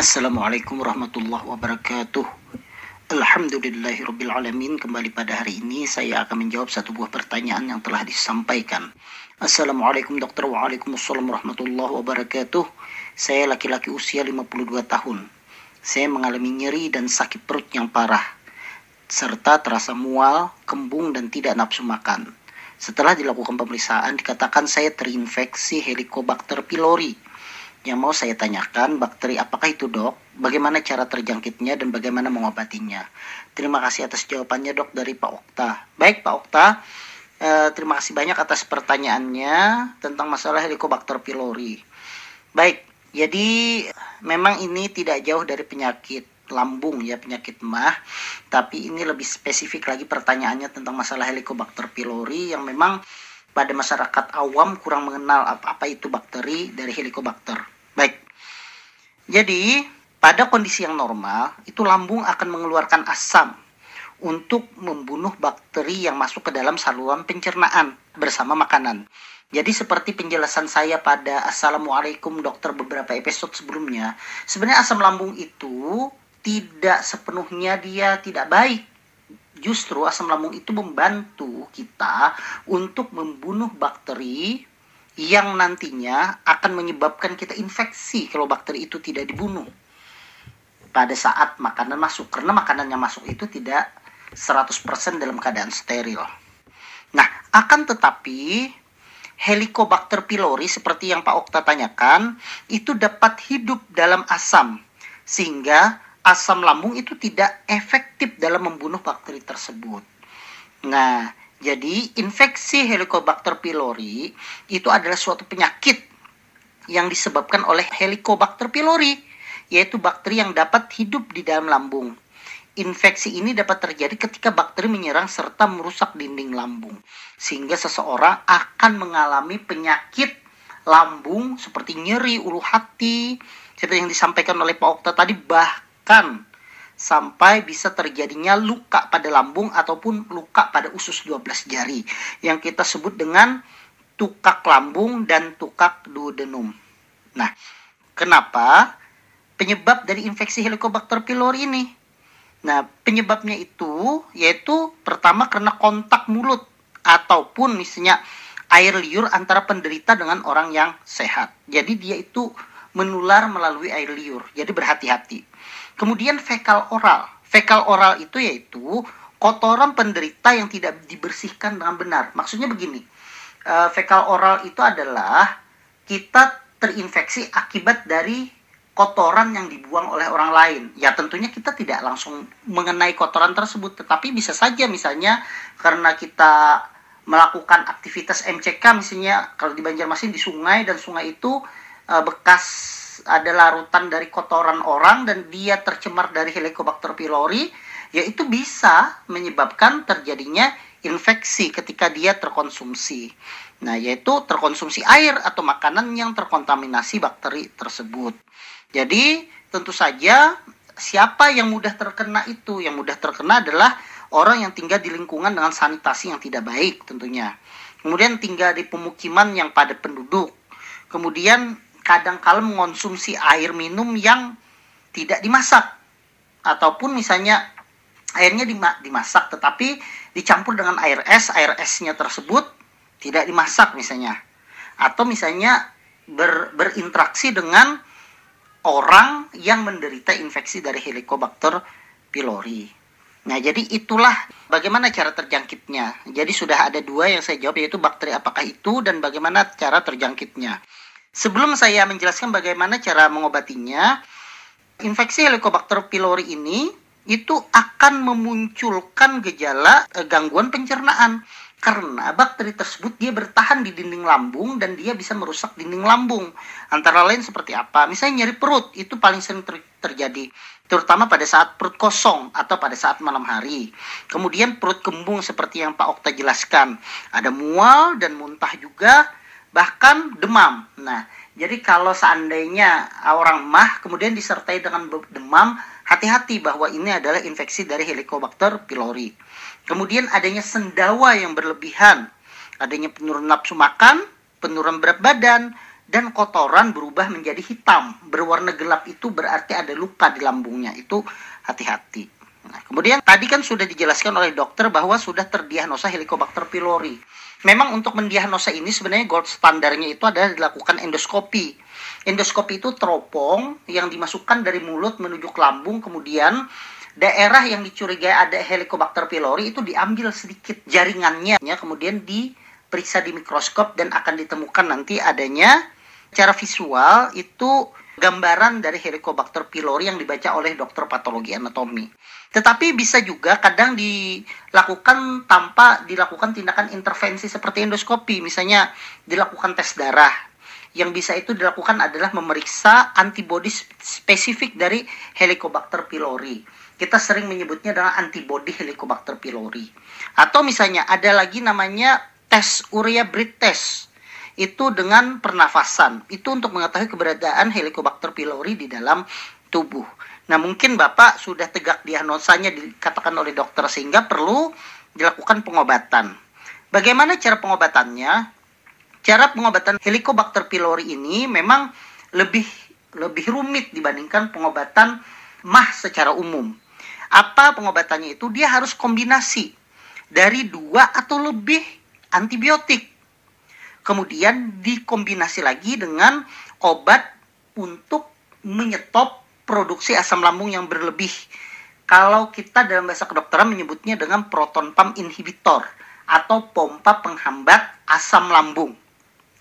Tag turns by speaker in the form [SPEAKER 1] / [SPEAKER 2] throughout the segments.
[SPEAKER 1] Assalamualaikum warahmatullahi wabarakatuh. Alhamdulillahirrabbilalamin Kembali pada hari ini saya akan menjawab satu buah pertanyaan yang telah disampaikan. Assalamualaikum dokter. Waalaikumsalam warahmatullahi wabarakatuh. Saya laki-laki usia 52 tahun. Saya mengalami nyeri dan sakit perut yang parah Serta terasa mual, kembung dan tidak nafsu makan. Setelah dilakukan pemeriksaan dikatakan saya terinfeksi Helicobacter pylori yang mau saya tanyakan, bakteri apakah itu dok? Bagaimana cara terjangkitnya dan bagaimana mengobatinya? Terima kasih atas jawabannya dok dari Pak Okta. Baik Pak Okta, eh, terima kasih banyak atas pertanyaannya tentang masalah Helicobacter pylori. Baik, jadi memang ini tidak jauh dari penyakit lambung ya penyakit mah tapi ini lebih spesifik lagi pertanyaannya tentang masalah Helicobacter pylori yang memang pada masyarakat awam kurang mengenal apa, apa itu bakteri dari Helicobacter. Baik. Jadi, pada kondisi yang normal, itu lambung akan mengeluarkan asam untuk membunuh bakteri yang masuk ke dalam saluran pencernaan bersama makanan. Jadi seperti penjelasan saya pada Assalamualaikum dokter beberapa episode sebelumnya, sebenarnya asam lambung itu tidak sepenuhnya dia tidak baik justru asam lambung itu membantu kita untuk membunuh bakteri yang nantinya akan menyebabkan kita infeksi kalau bakteri itu tidak dibunuh pada saat makanan masuk karena makanan yang masuk itu tidak 100% dalam keadaan steril. Nah, akan tetapi Helicobacter pylori seperti yang Pak Okta tanyakan itu dapat hidup dalam asam sehingga asam lambung itu tidak efektif dalam membunuh bakteri tersebut. Nah, jadi infeksi Helicobacter pylori itu adalah suatu penyakit yang disebabkan oleh Helicobacter pylori, yaitu bakteri yang dapat hidup di dalam lambung. Infeksi ini dapat terjadi ketika bakteri menyerang serta merusak dinding lambung, sehingga seseorang akan mengalami penyakit lambung seperti nyeri, ulu hati, seperti yang disampaikan oleh Pak Okta tadi, bah bahkan sampai bisa terjadinya luka pada lambung ataupun luka pada usus 12 jari yang kita sebut dengan tukak lambung dan tukak duodenum. Nah, kenapa penyebab dari infeksi Helicobacter pylori ini? Nah, penyebabnya itu yaitu pertama karena kontak mulut ataupun misalnya air liur antara penderita dengan orang yang sehat. Jadi dia itu menular melalui air liur. Jadi berhati-hati. Kemudian fekal oral. Fekal oral itu yaitu kotoran penderita yang tidak dibersihkan dengan benar. Maksudnya begini, uh, fekal oral itu adalah kita terinfeksi akibat dari kotoran yang dibuang oleh orang lain. Ya tentunya kita tidak langsung mengenai kotoran tersebut, tetapi bisa saja misalnya karena kita melakukan aktivitas MCK misalnya kalau di Banjarmasin di sungai dan sungai itu uh, bekas ada larutan dari kotoran orang dan dia tercemar dari Helicobacter pylori, yaitu bisa menyebabkan terjadinya infeksi ketika dia terkonsumsi. Nah, yaitu terkonsumsi air atau makanan yang terkontaminasi bakteri tersebut. Jadi, tentu saja siapa yang mudah terkena itu? Yang mudah terkena adalah orang yang tinggal di lingkungan dengan sanitasi yang tidak baik tentunya. Kemudian tinggal di pemukiman yang padat penduduk. Kemudian kadang kala mengonsumsi air minum yang tidak dimasak ataupun misalnya airnya dimasak tetapi dicampur dengan air es air esnya tersebut tidak dimasak misalnya atau misalnya ber, berinteraksi dengan orang yang menderita infeksi dari Helicobacter pylori. Nah, jadi itulah bagaimana cara terjangkitnya. Jadi sudah ada dua yang saya jawab yaitu bakteri apakah itu dan bagaimana cara terjangkitnya. Sebelum saya menjelaskan bagaimana cara mengobatinya, infeksi Helicobacter pylori ini itu akan memunculkan gejala eh, gangguan pencernaan karena bakteri tersebut dia bertahan di dinding lambung dan dia bisa merusak dinding lambung. Antara lain seperti apa? Misalnya nyeri perut itu paling sering ter terjadi terutama pada saat perut kosong atau pada saat malam hari. Kemudian perut kembung seperti yang Pak Okta jelaskan. Ada mual dan muntah juga bahkan demam. Nah, jadi kalau seandainya orang mah kemudian disertai dengan demam, hati-hati bahwa ini adalah infeksi dari Helicobacter pylori. Kemudian adanya sendawa yang berlebihan, adanya penurunan nafsu makan, penurunan berat badan, dan kotoran berubah menjadi hitam. Berwarna gelap itu berarti ada luka di lambungnya. Itu hati-hati. Nah, kemudian tadi kan sudah dijelaskan oleh dokter bahwa sudah terdiagnosa Helicobacter pylori. Memang untuk mendiagnosa ini sebenarnya gold standarnya itu adalah dilakukan endoskopi. Endoskopi itu teropong yang dimasukkan dari mulut menuju ke lambung, kemudian daerah yang dicurigai ada Helicobacter pylori itu diambil sedikit jaringannya, kemudian diperiksa di mikroskop dan akan ditemukan nanti adanya Secara visual itu gambaran dari Helicobacter pylori yang dibaca oleh dokter patologi anatomi. Tetapi bisa juga kadang dilakukan tanpa dilakukan tindakan intervensi seperti endoskopi, misalnya dilakukan tes darah. Yang bisa itu dilakukan adalah memeriksa antibodi spesifik dari Helicobacter pylori. Kita sering menyebutnya dengan antibodi Helicobacter pylori. Atau misalnya ada lagi namanya tes urea breath test itu dengan pernafasan. Itu untuk mengetahui keberadaan Helicobacter pylori di dalam tubuh. Nah, mungkin Bapak sudah tegak diagnosanya dikatakan oleh dokter sehingga perlu dilakukan pengobatan. Bagaimana cara pengobatannya? Cara pengobatan Helicobacter pylori ini memang lebih lebih rumit dibandingkan pengobatan mah secara umum. Apa pengobatannya itu? Dia harus kombinasi dari dua atau lebih antibiotik kemudian dikombinasi lagi dengan obat untuk menyetop produksi asam lambung yang berlebih. Kalau kita dalam bahasa kedokteran menyebutnya dengan proton pump inhibitor atau pompa penghambat asam lambung.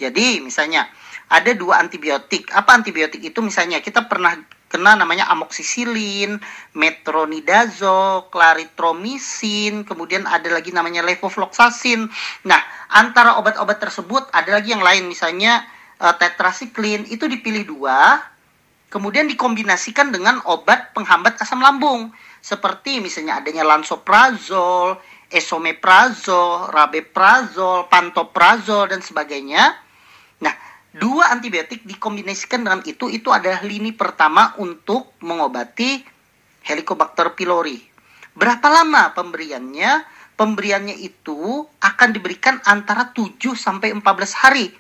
[SPEAKER 1] Jadi misalnya ada dua antibiotik. Apa antibiotik itu? Misalnya kita pernah kena namanya amoksisilin, metronidazol, claritromycin, kemudian ada lagi namanya levofloxacin. Nah, antara obat-obat tersebut ada lagi yang lain misalnya uh, tetrasiklin itu dipilih dua, kemudian dikombinasikan dengan obat penghambat asam lambung seperti misalnya adanya lansoprazol, esomeprazol, rabeprazol, pantoprazol dan sebagainya. Nah, dua antibiotik dikombinasikan dengan itu itu adalah lini pertama untuk mengobati Helicobacter pylori. Berapa lama pemberiannya? Pemberiannya itu akan diberikan antara 7 sampai 14 hari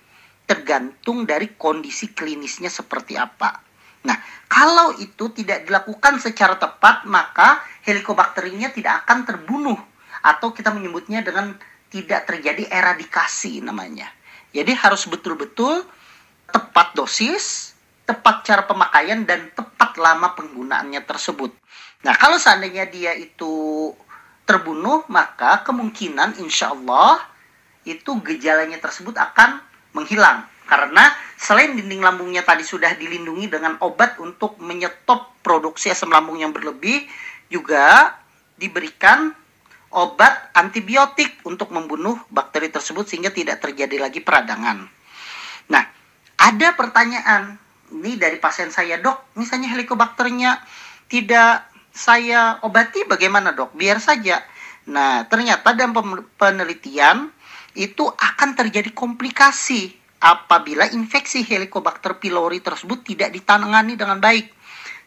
[SPEAKER 1] tergantung dari kondisi klinisnya seperti apa. Nah, kalau itu tidak dilakukan secara tepat, maka helikobakterinya tidak akan terbunuh atau kita menyebutnya dengan tidak terjadi eradikasi namanya. Jadi harus betul-betul tepat dosis, tepat cara pemakaian, dan tepat lama penggunaannya tersebut. Nah, kalau seandainya dia itu terbunuh, maka kemungkinan insya Allah itu gejalanya tersebut akan menghilang. Karena selain dinding lambungnya tadi sudah dilindungi dengan obat untuk menyetop produksi asam lambung yang berlebih, juga diberikan obat antibiotik untuk membunuh bakteri tersebut sehingga tidak terjadi lagi peradangan. Nah, ada pertanyaan ini dari pasien saya dok misalnya helikobakternya tidak saya obati bagaimana dok? Biar saja. Nah ternyata dalam penelitian itu akan terjadi komplikasi apabila infeksi helikobakter pylori tersebut tidak ditangani dengan baik.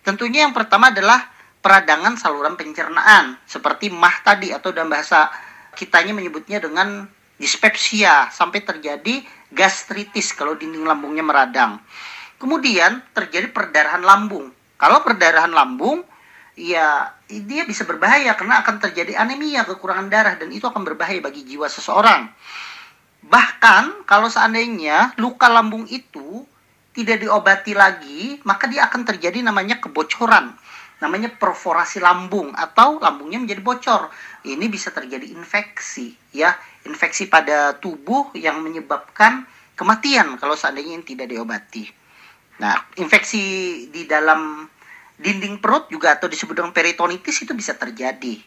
[SPEAKER 1] Tentunya yang pertama adalah peradangan saluran pencernaan seperti mah tadi atau dalam bahasa kitanya menyebutnya dengan dispepsia sampai terjadi gastritis kalau dinding lambungnya meradang. Kemudian terjadi perdarahan lambung. Kalau perdarahan lambung ya dia bisa berbahaya karena akan terjadi anemia, kekurangan darah dan itu akan berbahaya bagi jiwa seseorang. Bahkan kalau seandainya luka lambung itu tidak diobati lagi, maka dia akan terjadi namanya kebocoran namanya perforasi lambung atau lambungnya menjadi bocor. Ini bisa terjadi infeksi ya, infeksi pada tubuh yang menyebabkan kematian kalau seandainya ini tidak diobati. Nah, infeksi di dalam dinding perut juga atau disebut dengan peritonitis itu bisa terjadi.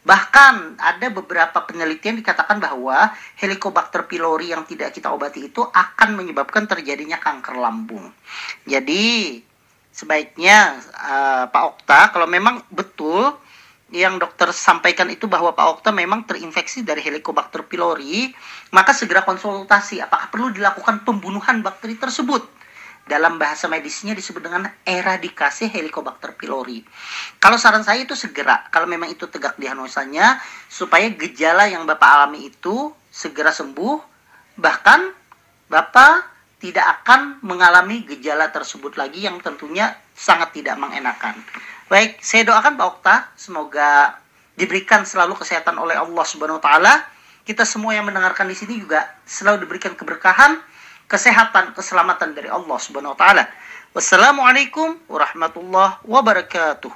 [SPEAKER 1] Bahkan ada beberapa penelitian dikatakan bahwa Helicobacter pylori yang tidak kita obati itu akan menyebabkan terjadinya kanker lambung. Jadi sebaiknya uh, Pak Okta kalau memang betul yang dokter sampaikan itu bahwa Pak Okta memang terinfeksi dari Helicobacter pylori, maka segera konsultasi apakah perlu dilakukan pembunuhan bakteri tersebut. Dalam bahasa medisnya disebut dengan eradikasi Helicobacter pylori. Kalau saran saya itu segera, kalau memang itu tegak diagnosanya, supaya gejala yang Bapak alami itu segera sembuh, bahkan Bapak tidak akan mengalami gejala tersebut lagi yang tentunya sangat tidak mengenakan. Baik, saya doakan Pak Okta, semoga diberikan selalu kesehatan oleh Allah Subhanahu wa taala. Kita semua yang mendengarkan di sini juga selalu diberikan keberkahan, kesehatan, keselamatan dari Allah Subhanahu wa taala. Wassalamualaikum warahmatullahi wabarakatuh.